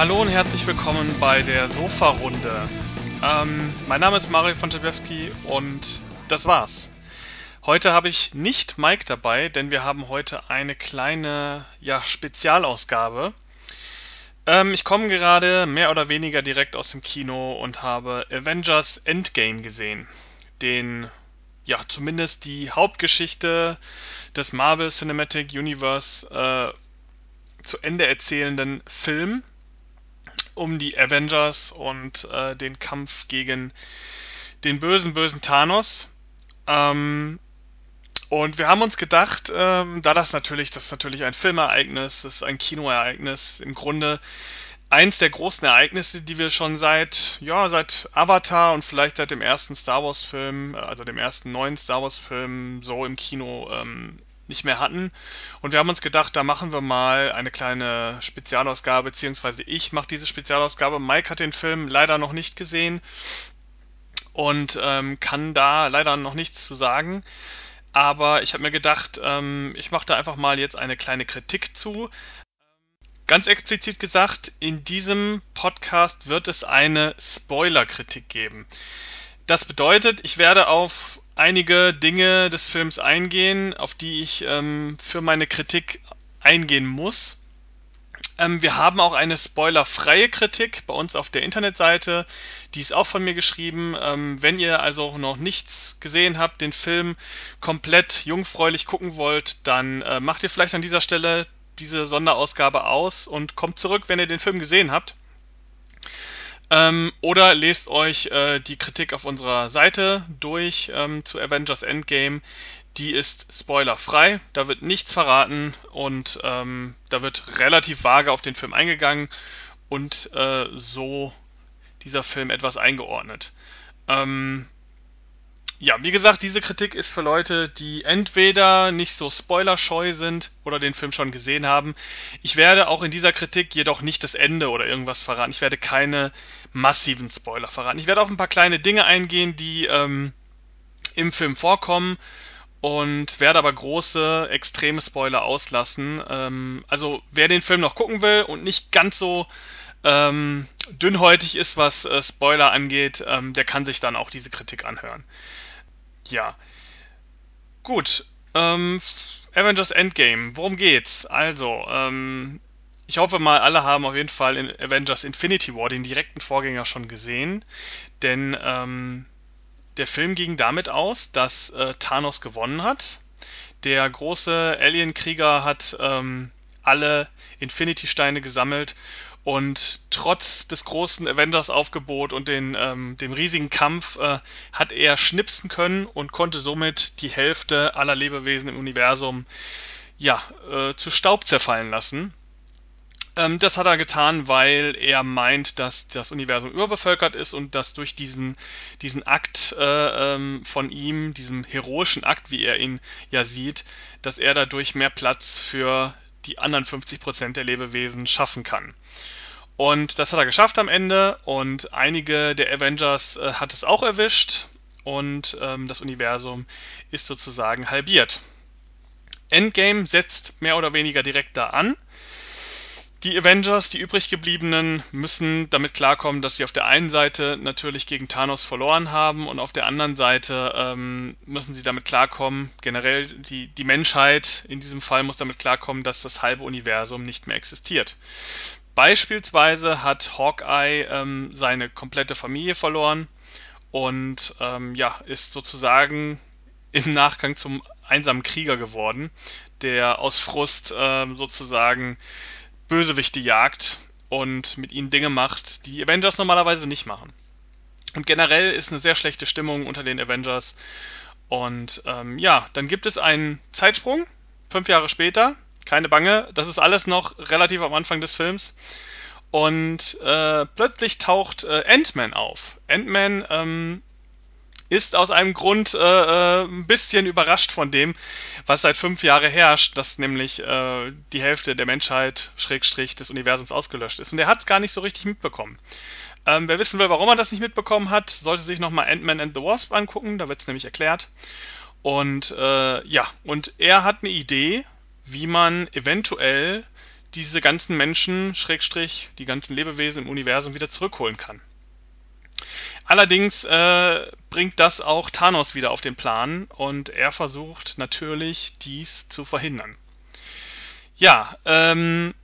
Hallo und herzlich willkommen bei der Sofa-Runde. Ähm, mein Name ist Mario von Czabiewski und das war's. Heute habe ich nicht Mike dabei, denn wir haben heute eine kleine ja, Spezialausgabe. Ähm, ich komme gerade mehr oder weniger direkt aus dem Kino und habe Avengers Endgame gesehen. Den, ja, zumindest die Hauptgeschichte des Marvel Cinematic Universe äh, zu Ende erzählenden Film um die Avengers und äh, den Kampf gegen den bösen, bösen Thanos. Ähm, und wir haben uns gedacht, ähm, da das natürlich, das ist natürlich ein Filmereignis, das ist ein Kinoereignis, im Grunde eins der großen Ereignisse, die wir schon seit, ja, seit Avatar und vielleicht seit dem ersten Star Wars Film, also dem ersten neuen Star Wars Film so im Kino ähm, nicht mehr hatten. Und wir haben uns gedacht, da machen wir mal eine kleine Spezialausgabe, beziehungsweise ich mache diese Spezialausgabe. Mike hat den Film leider noch nicht gesehen und ähm, kann da leider noch nichts zu sagen. Aber ich habe mir gedacht, ähm, ich mache da einfach mal jetzt eine kleine Kritik zu. Ganz explizit gesagt, in diesem Podcast wird es eine Spoiler-Kritik geben. Das bedeutet, ich werde auf einige Dinge des Films eingehen, auf die ich ähm, für meine Kritik eingehen muss. Ähm, wir haben auch eine spoilerfreie Kritik bei uns auf der Internetseite. Die ist auch von mir geschrieben. Ähm, wenn ihr also noch nichts gesehen habt, den Film komplett jungfräulich gucken wollt, dann äh, macht ihr vielleicht an dieser Stelle diese Sonderausgabe aus und kommt zurück, wenn ihr den Film gesehen habt. Ähm, oder lest euch äh, die Kritik auf unserer Seite durch ähm, zu Avengers Endgame. Die ist spoilerfrei, da wird nichts verraten und ähm, da wird relativ vage auf den Film eingegangen und äh, so dieser Film etwas eingeordnet. Ähm, ja, wie gesagt, diese Kritik ist für Leute, die entweder nicht so spoilerscheu sind oder den Film schon gesehen haben. Ich werde auch in dieser Kritik jedoch nicht das Ende oder irgendwas verraten. Ich werde keine massiven Spoiler verraten. Ich werde auf ein paar kleine Dinge eingehen, die ähm, im Film vorkommen und werde aber große, extreme Spoiler auslassen. Ähm, also wer den Film noch gucken will und nicht ganz so ähm, dünnhäutig ist, was äh, Spoiler angeht, ähm, der kann sich dann auch diese Kritik anhören. Ja. Gut. Ähm, Avengers Endgame. Worum geht's? Also, ähm, ich hoffe mal, alle haben auf jeden Fall in Avengers Infinity War den direkten Vorgänger schon gesehen. Denn ähm, der Film ging damit aus, dass äh, Thanos gewonnen hat. Der große Alien-Krieger hat ähm, alle Infinity-Steine gesammelt und trotz des großen Avengers-Aufgebot und den, ähm, dem riesigen Kampf äh, hat er schnipsen können und konnte somit die Hälfte aller Lebewesen im Universum ja, äh, zu Staub zerfallen lassen. Ähm, das hat er getan, weil er meint, dass das Universum überbevölkert ist und dass durch diesen, diesen Akt äh, ähm, von ihm, diesem heroischen Akt, wie er ihn ja sieht, dass er dadurch mehr Platz für die anderen 50 Prozent der Lebewesen schaffen kann. Und das hat er geschafft am Ende und einige der Avengers äh, hat es auch erwischt und ähm, das Universum ist sozusagen halbiert. Endgame setzt mehr oder weniger direkt da an. Die Avengers, die übrig gebliebenen, müssen damit klarkommen, dass sie auf der einen Seite natürlich gegen Thanos verloren haben und auf der anderen Seite ähm, müssen sie damit klarkommen, generell die, die Menschheit in diesem Fall muss damit klarkommen, dass das halbe Universum nicht mehr existiert. Beispielsweise hat Hawkeye ähm, seine komplette Familie verloren und ähm, ja, ist sozusagen im Nachgang zum einsamen Krieger geworden, der aus Frust ähm, sozusagen Bösewichte jagt und mit ihnen Dinge macht, die Avengers normalerweise nicht machen. Und generell ist eine sehr schlechte Stimmung unter den Avengers. Und ähm, ja, dann gibt es einen Zeitsprung, fünf Jahre später. Keine Bange, das ist alles noch relativ am Anfang des Films. Und äh, plötzlich taucht äh, Ant-Man auf. Ant-Man ähm, ist aus einem Grund äh, äh, ein bisschen überrascht von dem, was seit fünf Jahren herrscht, dass nämlich äh, die Hälfte der Menschheit, Schrägstrich, des Universums ausgelöscht ist. Und er hat es gar nicht so richtig mitbekommen. Ähm, wer wissen will, warum er das nicht mitbekommen hat, sollte sich nochmal Ant-Man and the Wasp angucken, da wird es nämlich erklärt. Und äh, ja, und er hat eine Idee, wie man eventuell diese ganzen Menschen, Schrägstrich, die ganzen Lebewesen im Universum wieder zurückholen kann. Allerdings äh, bringt das auch Thanos wieder auf den Plan und er versucht natürlich, dies zu verhindern. Ja, ähm,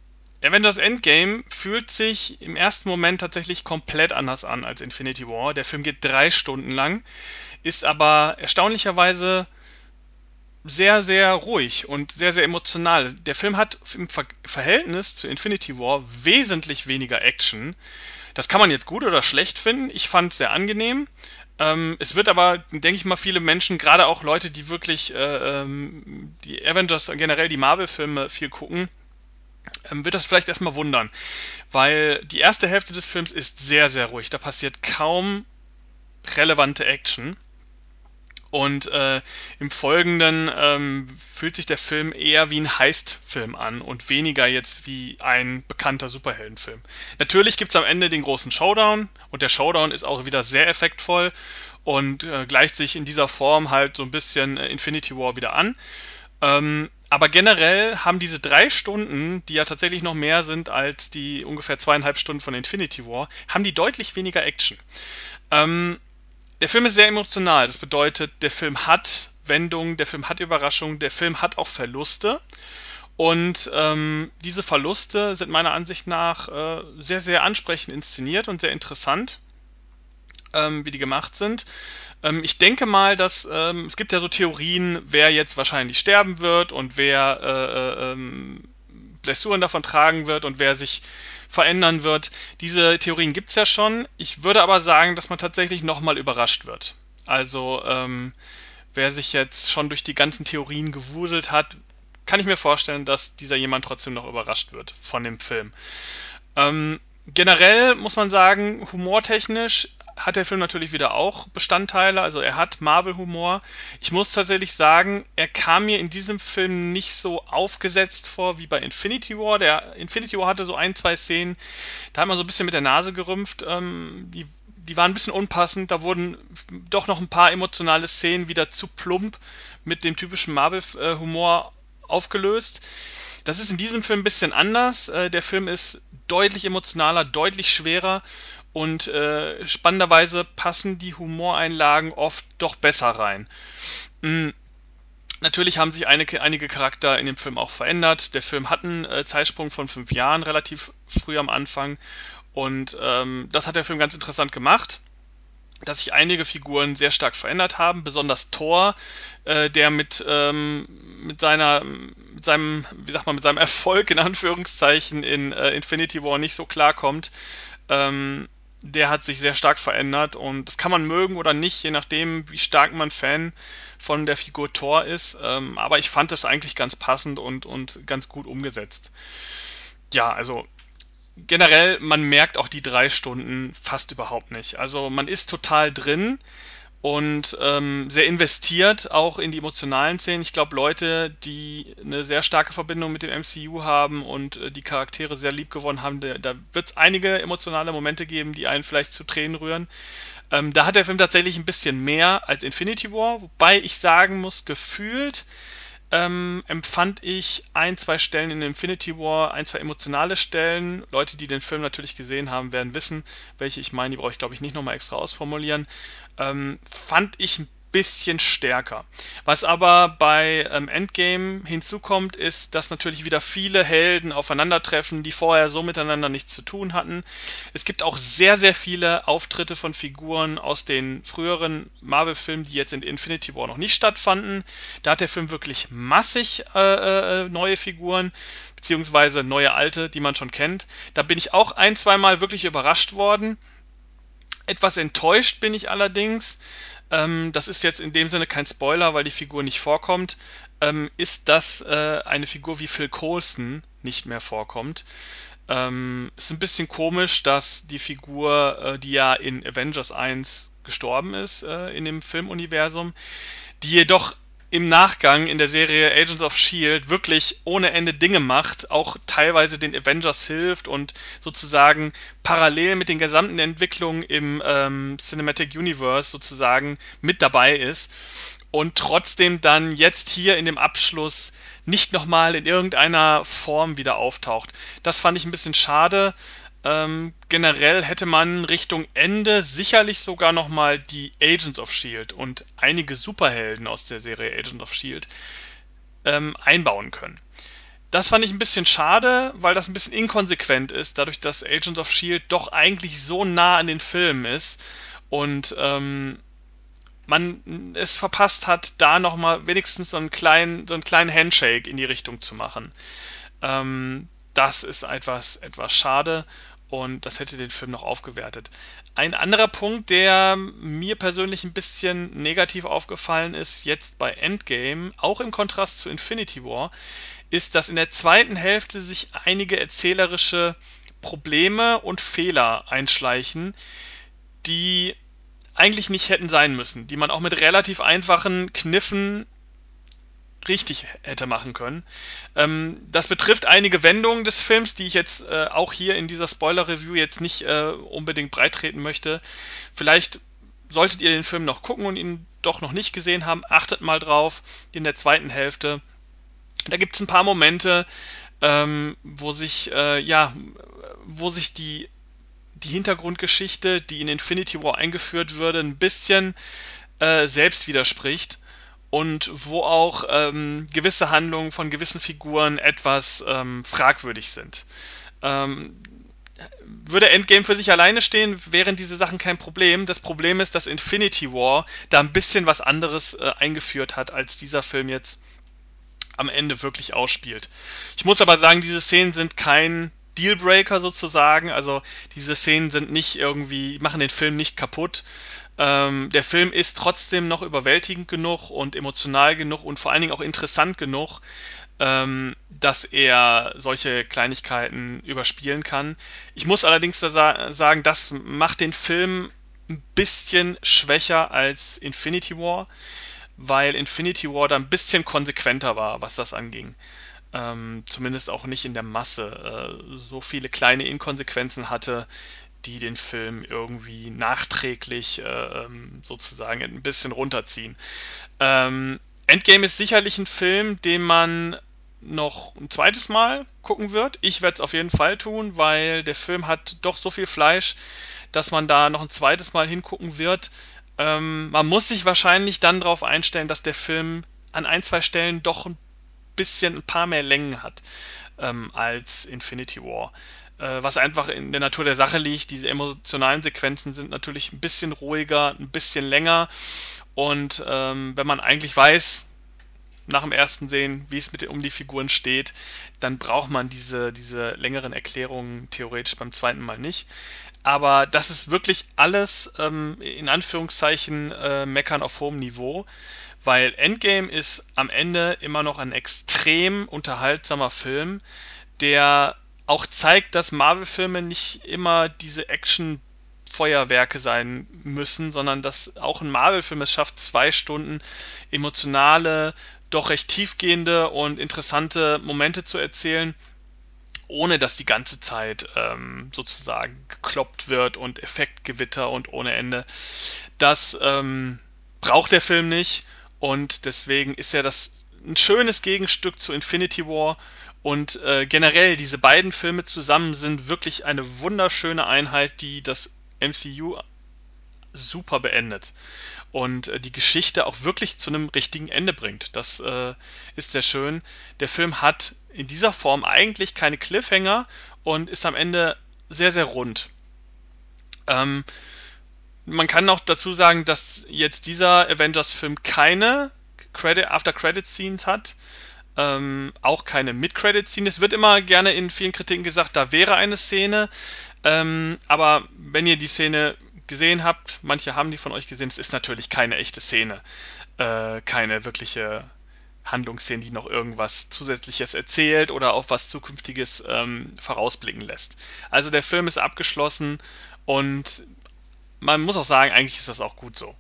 Avengers Endgame fühlt sich im ersten Moment tatsächlich komplett anders an als Infinity War. Der Film geht drei Stunden lang, ist aber erstaunlicherweise sehr, sehr ruhig und sehr, sehr emotional. Der Film hat im Ver Verhältnis zu Infinity War wesentlich weniger Action. Das kann man jetzt gut oder schlecht finden. Ich fand es sehr angenehm. Ähm, es wird aber, denke ich mal, viele Menschen, gerade auch Leute, die wirklich äh, ähm, die Avengers, generell die Marvel-Filme viel gucken, ähm, wird das vielleicht erstmal wundern, weil die erste Hälfte des Films ist sehr, sehr ruhig. Da passiert kaum relevante Action. Und äh, im Folgenden ähm, fühlt sich der Film eher wie ein Heist-Film an und weniger jetzt wie ein bekannter Superheldenfilm. Natürlich gibt's am Ende den großen Showdown und der Showdown ist auch wieder sehr effektvoll und äh, gleicht sich in dieser Form halt so ein bisschen äh, Infinity War wieder an. Ähm, aber generell haben diese drei Stunden, die ja tatsächlich noch mehr sind als die ungefähr zweieinhalb Stunden von Infinity War, haben die deutlich weniger Action. Ähm, der Film ist sehr emotional. Das bedeutet, der Film hat Wendungen, der Film hat Überraschungen, der Film hat auch Verluste. Und ähm, diese Verluste sind meiner Ansicht nach äh, sehr, sehr ansprechend inszeniert und sehr interessant, ähm, wie die gemacht sind. Ähm, ich denke mal, dass ähm, es gibt ja so Theorien, wer jetzt wahrscheinlich sterben wird und wer äh, äh, ähm, Blessuren davon tragen wird und wer sich verändern wird. Diese Theorien gibt es ja schon. Ich würde aber sagen, dass man tatsächlich nochmal überrascht wird. Also ähm, wer sich jetzt schon durch die ganzen Theorien gewuselt hat, kann ich mir vorstellen, dass dieser jemand trotzdem noch überrascht wird von dem Film. Ähm, generell muss man sagen, humortechnisch hat der Film natürlich wieder auch Bestandteile. Also er hat Marvel-Humor. Ich muss tatsächlich sagen, er kam mir in diesem Film nicht so aufgesetzt vor wie bei Infinity War. Der Infinity War hatte so ein, zwei Szenen, da hat man so ein bisschen mit der Nase gerümpft. Ähm, die, die waren ein bisschen unpassend. Da wurden doch noch ein paar emotionale Szenen wieder zu plump mit dem typischen Marvel-Humor aufgelöst. Das ist in diesem Film ein bisschen anders. Äh, der Film ist deutlich emotionaler, deutlich schwerer und äh, spannenderweise passen die Humoreinlagen oft doch besser rein. Mhm. Natürlich haben sich einige, einige Charakter in dem Film auch verändert. Der Film hat einen äh, Zeitsprung von fünf Jahren relativ früh am Anfang und ähm, das hat der Film ganz interessant gemacht dass sich einige Figuren sehr stark verändert haben, besonders Thor, äh, der mit, ähm, mit seiner, mit seinem, wie sagt man, mit seinem Erfolg in Anführungszeichen in äh, Infinity War nicht so klarkommt. Ähm, der hat sich sehr stark verändert und das kann man mögen oder nicht, je nachdem, wie stark man Fan von der Figur Thor ist. Ähm, aber ich fand das eigentlich ganz passend und, und ganz gut umgesetzt. Ja, also generell, man merkt auch die drei Stunden fast überhaupt nicht. Also man ist total drin und ähm, sehr investiert auch in die emotionalen Szenen. Ich glaube, Leute, die eine sehr starke Verbindung mit dem MCU haben und äh, die Charaktere sehr lieb gewonnen haben, da, da wird es einige emotionale Momente geben, die einen vielleicht zu Tränen rühren. Ähm, da hat der Film tatsächlich ein bisschen mehr als Infinity War, wobei ich sagen muss, gefühlt ähm, empfand ich ein, zwei Stellen in Infinity War, ein, zwei emotionale Stellen. Leute, die den Film natürlich gesehen haben, werden wissen, welche ich meine. Die brauche ich, glaube ich, nicht nochmal extra ausformulieren. Ähm, fand ich ein bisschen stärker. Was aber bei ähm, Endgame hinzukommt, ist, dass natürlich wieder viele Helden aufeinandertreffen, die vorher so miteinander nichts zu tun hatten. Es gibt auch sehr, sehr viele Auftritte von Figuren aus den früheren Marvel-Filmen, die jetzt in Infinity War noch nicht stattfanden. Da hat der Film wirklich massig äh, äh, neue Figuren, beziehungsweise neue alte, die man schon kennt. Da bin ich auch ein, zweimal wirklich überrascht worden. Etwas enttäuscht bin ich allerdings, ähm, das ist jetzt in dem Sinne kein Spoiler, weil die Figur nicht vorkommt, ähm, ist, dass äh, eine Figur wie Phil Coulson nicht mehr vorkommt. Ähm, ist ein bisschen komisch, dass die Figur, äh, die ja in Avengers 1 gestorben ist, äh, in dem Filmuniversum, die jedoch im Nachgang in der Serie Agents of Shield wirklich ohne Ende Dinge macht, auch teilweise den Avengers hilft und sozusagen parallel mit den gesamten Entwicklungen im ähm, Cinematic Universe sozusagen mit dabei ist. und trotzdem dann jetzt hier in dem Abschluss nicht nochmal in irgendeiner Form wieder auftaucht. Das fand ich ein bisschen schade. Ähm, generell hätte man Richtung Ende sicherlich sogar nochmal die Agents of Shield und einige Superhelden aus der Serie Agent of Shield ähm, einbauen können. Das fand ich ein bisschen schade, weil das ein bisschen inkonsequent ist, dadurch, dass Agents of Shield doch eigentlich so nah an den Filmen ist und ähm, man es verpasst hat, da nochmal wenigstens so einen kleinen, so einen kleinen Handshake in die Richtung zu machen. Ähm, das ist etwas, etwas schade und das hätte den Film noch aufgewertet. Ein anderer Punkt, der mir persönlich ein bisschen negativ aufgefallen ist, jetzt bei Endgame, auch im Kontrast zu Infinity War, ist, dass in der zweiten Hälfte sich einige erzählerische Probleme und Fehler einschleichen, die eigentlich nicht hätten sein müssen, die man auch mit relativ einfachen Kniffen richtig hätte machen können. Ähm, das betrifft einige Wendungen des Films, die ich jetzt äh, auch hier in dieser Spoiler-Review jetzt nicht äh, unbedingt breitreten möchte. Vielleicht solltet ihr den Film noch gucken und ihn doch noch nicht gesehen haben, achtet mal drauf in der zweiten Hälfte. Da gibt es ein paar Momente, ähm, wo sich äh, ja, wo sich die die Hintergrundgeschichte, die in Infinity War eingeführt würde, ein bisschen äh, selbst widerspricht und wo auch ähm, gewisse Handlungen von gewissen Figuren etwas ähm, fragwürdig sind. Ähm, würde Endgame für sich alleine stehen, wären diese Sachen kein Problem. Das Problem ist, dass Infinity War da ein bisschen was anderes äh, eingeführt hat, als dieser Film jetzt am Ende wirklich ausspielt. Ich muss aber sagen, diese Szenen sind kein Dealbreaker sozusagen. Also diese Szenen sind nicht irgendwie, machen den Film nicht kaputt. Ähm, der Film ist trotzdem noch überwältigend genug und emotional genug und vor allen Dingen auch interessant genug, ähm, dass er solche Kleinigkeiten überspielen kann. Ich muss allerdings da sagen, das macht den Film ein bisschen schwächer als Infinity War, weil Infinity War da ein bisschen konsequenter war, was das anging. Ähm, zumindest auch nicht in der Masse äh, so viele kleine Inkonsequenzen hatte, die den Film irgendwie nachträglich äh, ähm, sozusagen ein bisschen runterziehen. Ähm, Endgame ist sicherlich ein Film, den man noch ein zweites Mal gucken wird. Ich werde es auf jeden Fall tun, weil der Film hat doch so viel Fleisch, dass man da noch ein zweites Mal hingucken wird. Ähm, man muss sich wahrscheinlich dann darauf einstellen, dass der Film an ein, zwei Stellen doch ein bisschen ein paar mehr Längen hat ähm, als Infinity War. Äh, was einfach in der Natur der Sache liegt. Diese emotionalen Sequenzen sind natürlich ein bisschen ruhiger, ein bisschen länger. Und ähm, wenn man eigentlich weiß, nach dem ersten Sehen, wie es mit um die Figuren steht, dann braucht man diese, diese längeren Erklärungen theoretisch beim zweiten Mal nicht. Aber das ist wirklich alles ähm, in Anführungszeichen äh, meckern auf hohem Niveau, weil Endgame ist am Ende immer noch ein extrem unterhaltsamer Film, der auch zeigt, dass Marvel-Filme nicht immer diese Action Feuerwerke sein müssen, sondern dass auch ein Marvel-Film es schafft, zwei Stunden emotionale, doch recht tiefgehende und interessante Momente zu erzählen, ohne dass die ganze Zeit ähm, sozusagen gekloppt wird und Effektgewitter und ohne Ende. Das ähm, braucht der Film nicht und deswegen ist er das ein schönes Gegenstück zu Infinity War und äh, generell, diese beiden Filme zusammen sind wirklich eine wunderschöne Einheit, die das MCU super beendet und äh, die Geschichte auch wirklich zu einem richtigen Ende bringt. Das äh, ist sehr schön. Der Film hat in dieser Form eigentlich keine Cliffhanger und ist am Ende sehr, sehr rund. Ähm, man kann auch dazu sagen, dass jetzt dieser Avengers-Film keine Credit, After-Credit-Scenes hat ähm, auch keine Mid-Credit-Scene. Es wird immer gerne in vielen Kritiken gesagt, da wäre eine Szene. Ähm, aber wenn ihr die Szene gesehen habt, manche haben die von euch gesehen, es ist natürlich keine echte Szene. Äh, keine wirkliche Handlungsszene, die noch irgendwas Zusätzliches erzählt oder auf was Zukünftiges ähm, vorausblicken lässt. Also der Film ist abgeschlossen und man muss auch sagen, eigentlich ist das auch gut so.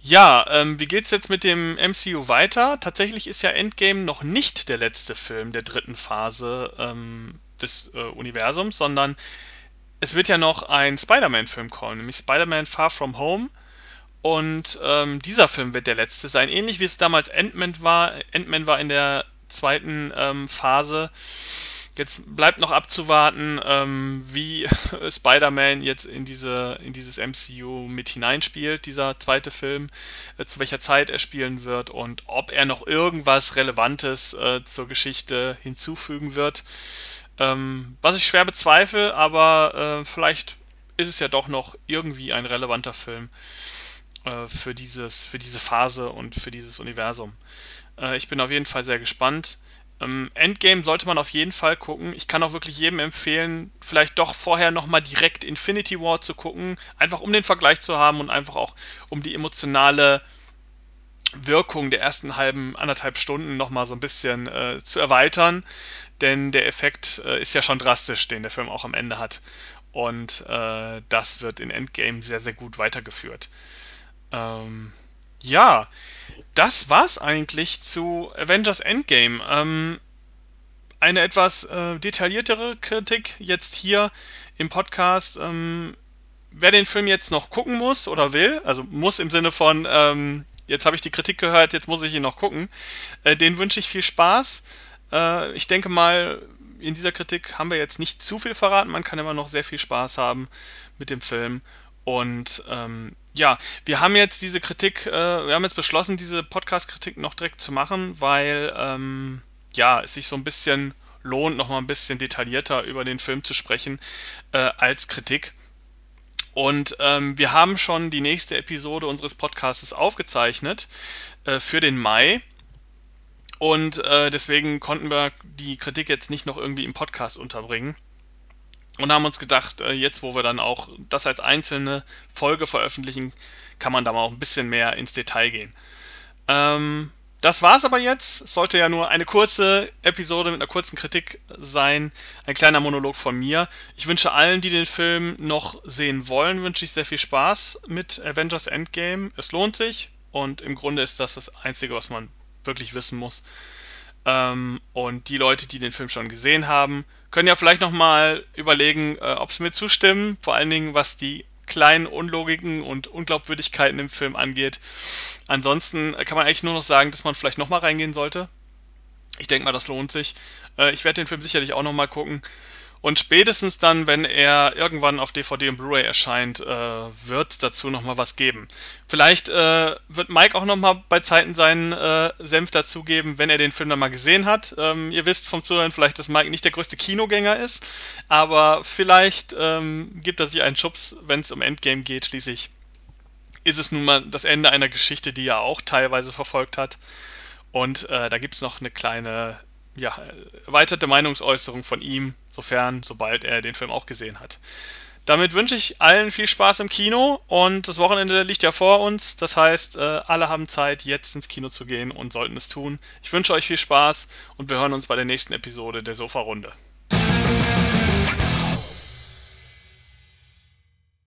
Ja, ähm, wie geht's jetzt mit dem MCU weiter? Tatsächlich ist ja Endgame noch nicht der letzte Film der dritten Phase ähm, des äh, Universums, sondern es wird ja noch ein Spider-Man-Film kommen, nämlich Spider-Man Far From Home. Und ähm, dieser Film wird der letzte sein, ähnlich wie es damals Ant-Man war. Ant-Man war in der zweiten ähm, Phase. Jetzt bleibt noch abzuwarten, ähm, wie Spider-Man jetzt in, diese, in dieses MCU mit hineinspielt, dieser zweite Film, äh, zu welcher Zeit er spielen wird und ob er noch irgendwas Relevantes äh, zur Geschichte hinzufügen wird. Ähm, was ich schwer bezweifle, aber äh, vielleicht ist es ja doch noch irgendwie ein relevanter Film äh, für, dieses, für diese Phase und für dieses Universum. Äh, ich bin auf jeden Fall sehr gespannt. Ähm, Endgame sollte man auf jeden Fall gucken. Ich kann auch wirklich jedem empfehlen, vielleicht doch vorher nochmal direkt Infinity War zu gucken, einfach um den Vergleich zu haben und einfach auch um die emotionale Wirkung der ersten halben anderthalb Stunden nochmal so ein bisschen äh, zu erweitern, denn der Effekt äh, ist ja schon drastisch, den der Film auch am Ende hat. Und äh, das wird in Endgame sehr, sehr gut weitergeführt. Ähm, ja, das war's eigentlich zu Avengers Endgame. Ähm, eine etwas äh, detailliertere Kritik jetzt hier im Podcast. Ähm, wer den Film jetzt noch gucken muss oder will, also muss im Sinne von, ähm, jetzt habe ich die Kritik gehört, jetzt muss ich ihn noch gucken, äh, den wünsche ich viel Spaß. Äh, ich denke mal, in dieser Kritik haben wir jetzt nicht zu viel verraten. Man kann immer noch sehr viel Spaß haben mit dem Film. Und ähm, ja, wir haben jetzt diese Kritik, äh, wir haben jetzt beschlossen, diese Podcast-Kritik noch direkt zu machen, weil ähm, ja, es sich so ein bisschen lohnt, nochmal ein bisschen detaillierter über den Film zu sprechen äh, als Kritik. Und ähm, wir haben schon die nächste Episode unseres Podcasts aufgezeichnet äh, für den Mai. Und äh, deswegen konnten wir die Kritik jetzt nicht noch irgendwie im Podcast unterbringen. Und haben uns gedacht, äh, jetzt wo wir dann auch das als einzelne Folge veröffentlichen, kann man da mal auch ein bisschen mehr ins Detail gehen. Ähm, das war's aber jetzt. Sollte ja nur eine kurze Episode mit einer kurzen Kritik sein. Ein kleiner Monolog von mir. Ich wünsche allen, die den Film noch sehen wollen, wünsche ich sehr viel Spaß mit Avengers Endgame. Es lohnt sich und im Grunde ist das das Einzige, was man wirklich wissen muss. Ähm, und die Leute, die den Film schon gesehen haben, können ja vielleicht nochmal überlegen, äh, ob sie mir zustimmen. Vor allen Dingen, was die kleinen Unlogiken und Unglaubwürdigkeiten im Film angeht. Ansonsten kann man eigentlich nur noch sagen, dass man vielleicht nochmal reingehen sollte. Ich denke mal, das lohnt sich. Äh, ich werde den Film sicherlich auch nochmal gucken. Und spätestens dann, wenn er irgendwann auf DVD und Blu-ray erscheint, äh, wird dazu nochmal was geben. Vielleicht äh, wird Mike auch nochmal bei Zeiten seinen äh, Senf dazugeben, wenn er den Film dann mal gesehen hat. Ähm, ihr wisst vom Zuhören vielleicht, dass Mike nicht der größte Kinogänger ist, aber vielleicht ähm, gibt er sich einen Schubs, wenn es um Endgame geht. Schließlich ist es nun mal das Ende einer Geschichte, die er auch teilweise verfolgt hat. Und äh, da gibt es noch eine kleine ja, erweiterte Meinungsäußerung von ihm, sofern, sobald er den Film auch gesehen hat. Damit wünsche ich allen viel Spaß im Kino und das Wochenende liegt ja vor uns. Das heißt, äh, alle haben Zeit, jetzt ins Kino zu gehen und sollten es tun. Ich wünsche euch viel Spaß und wir hören uns bei der nächsten Episode der Sofa-Runde.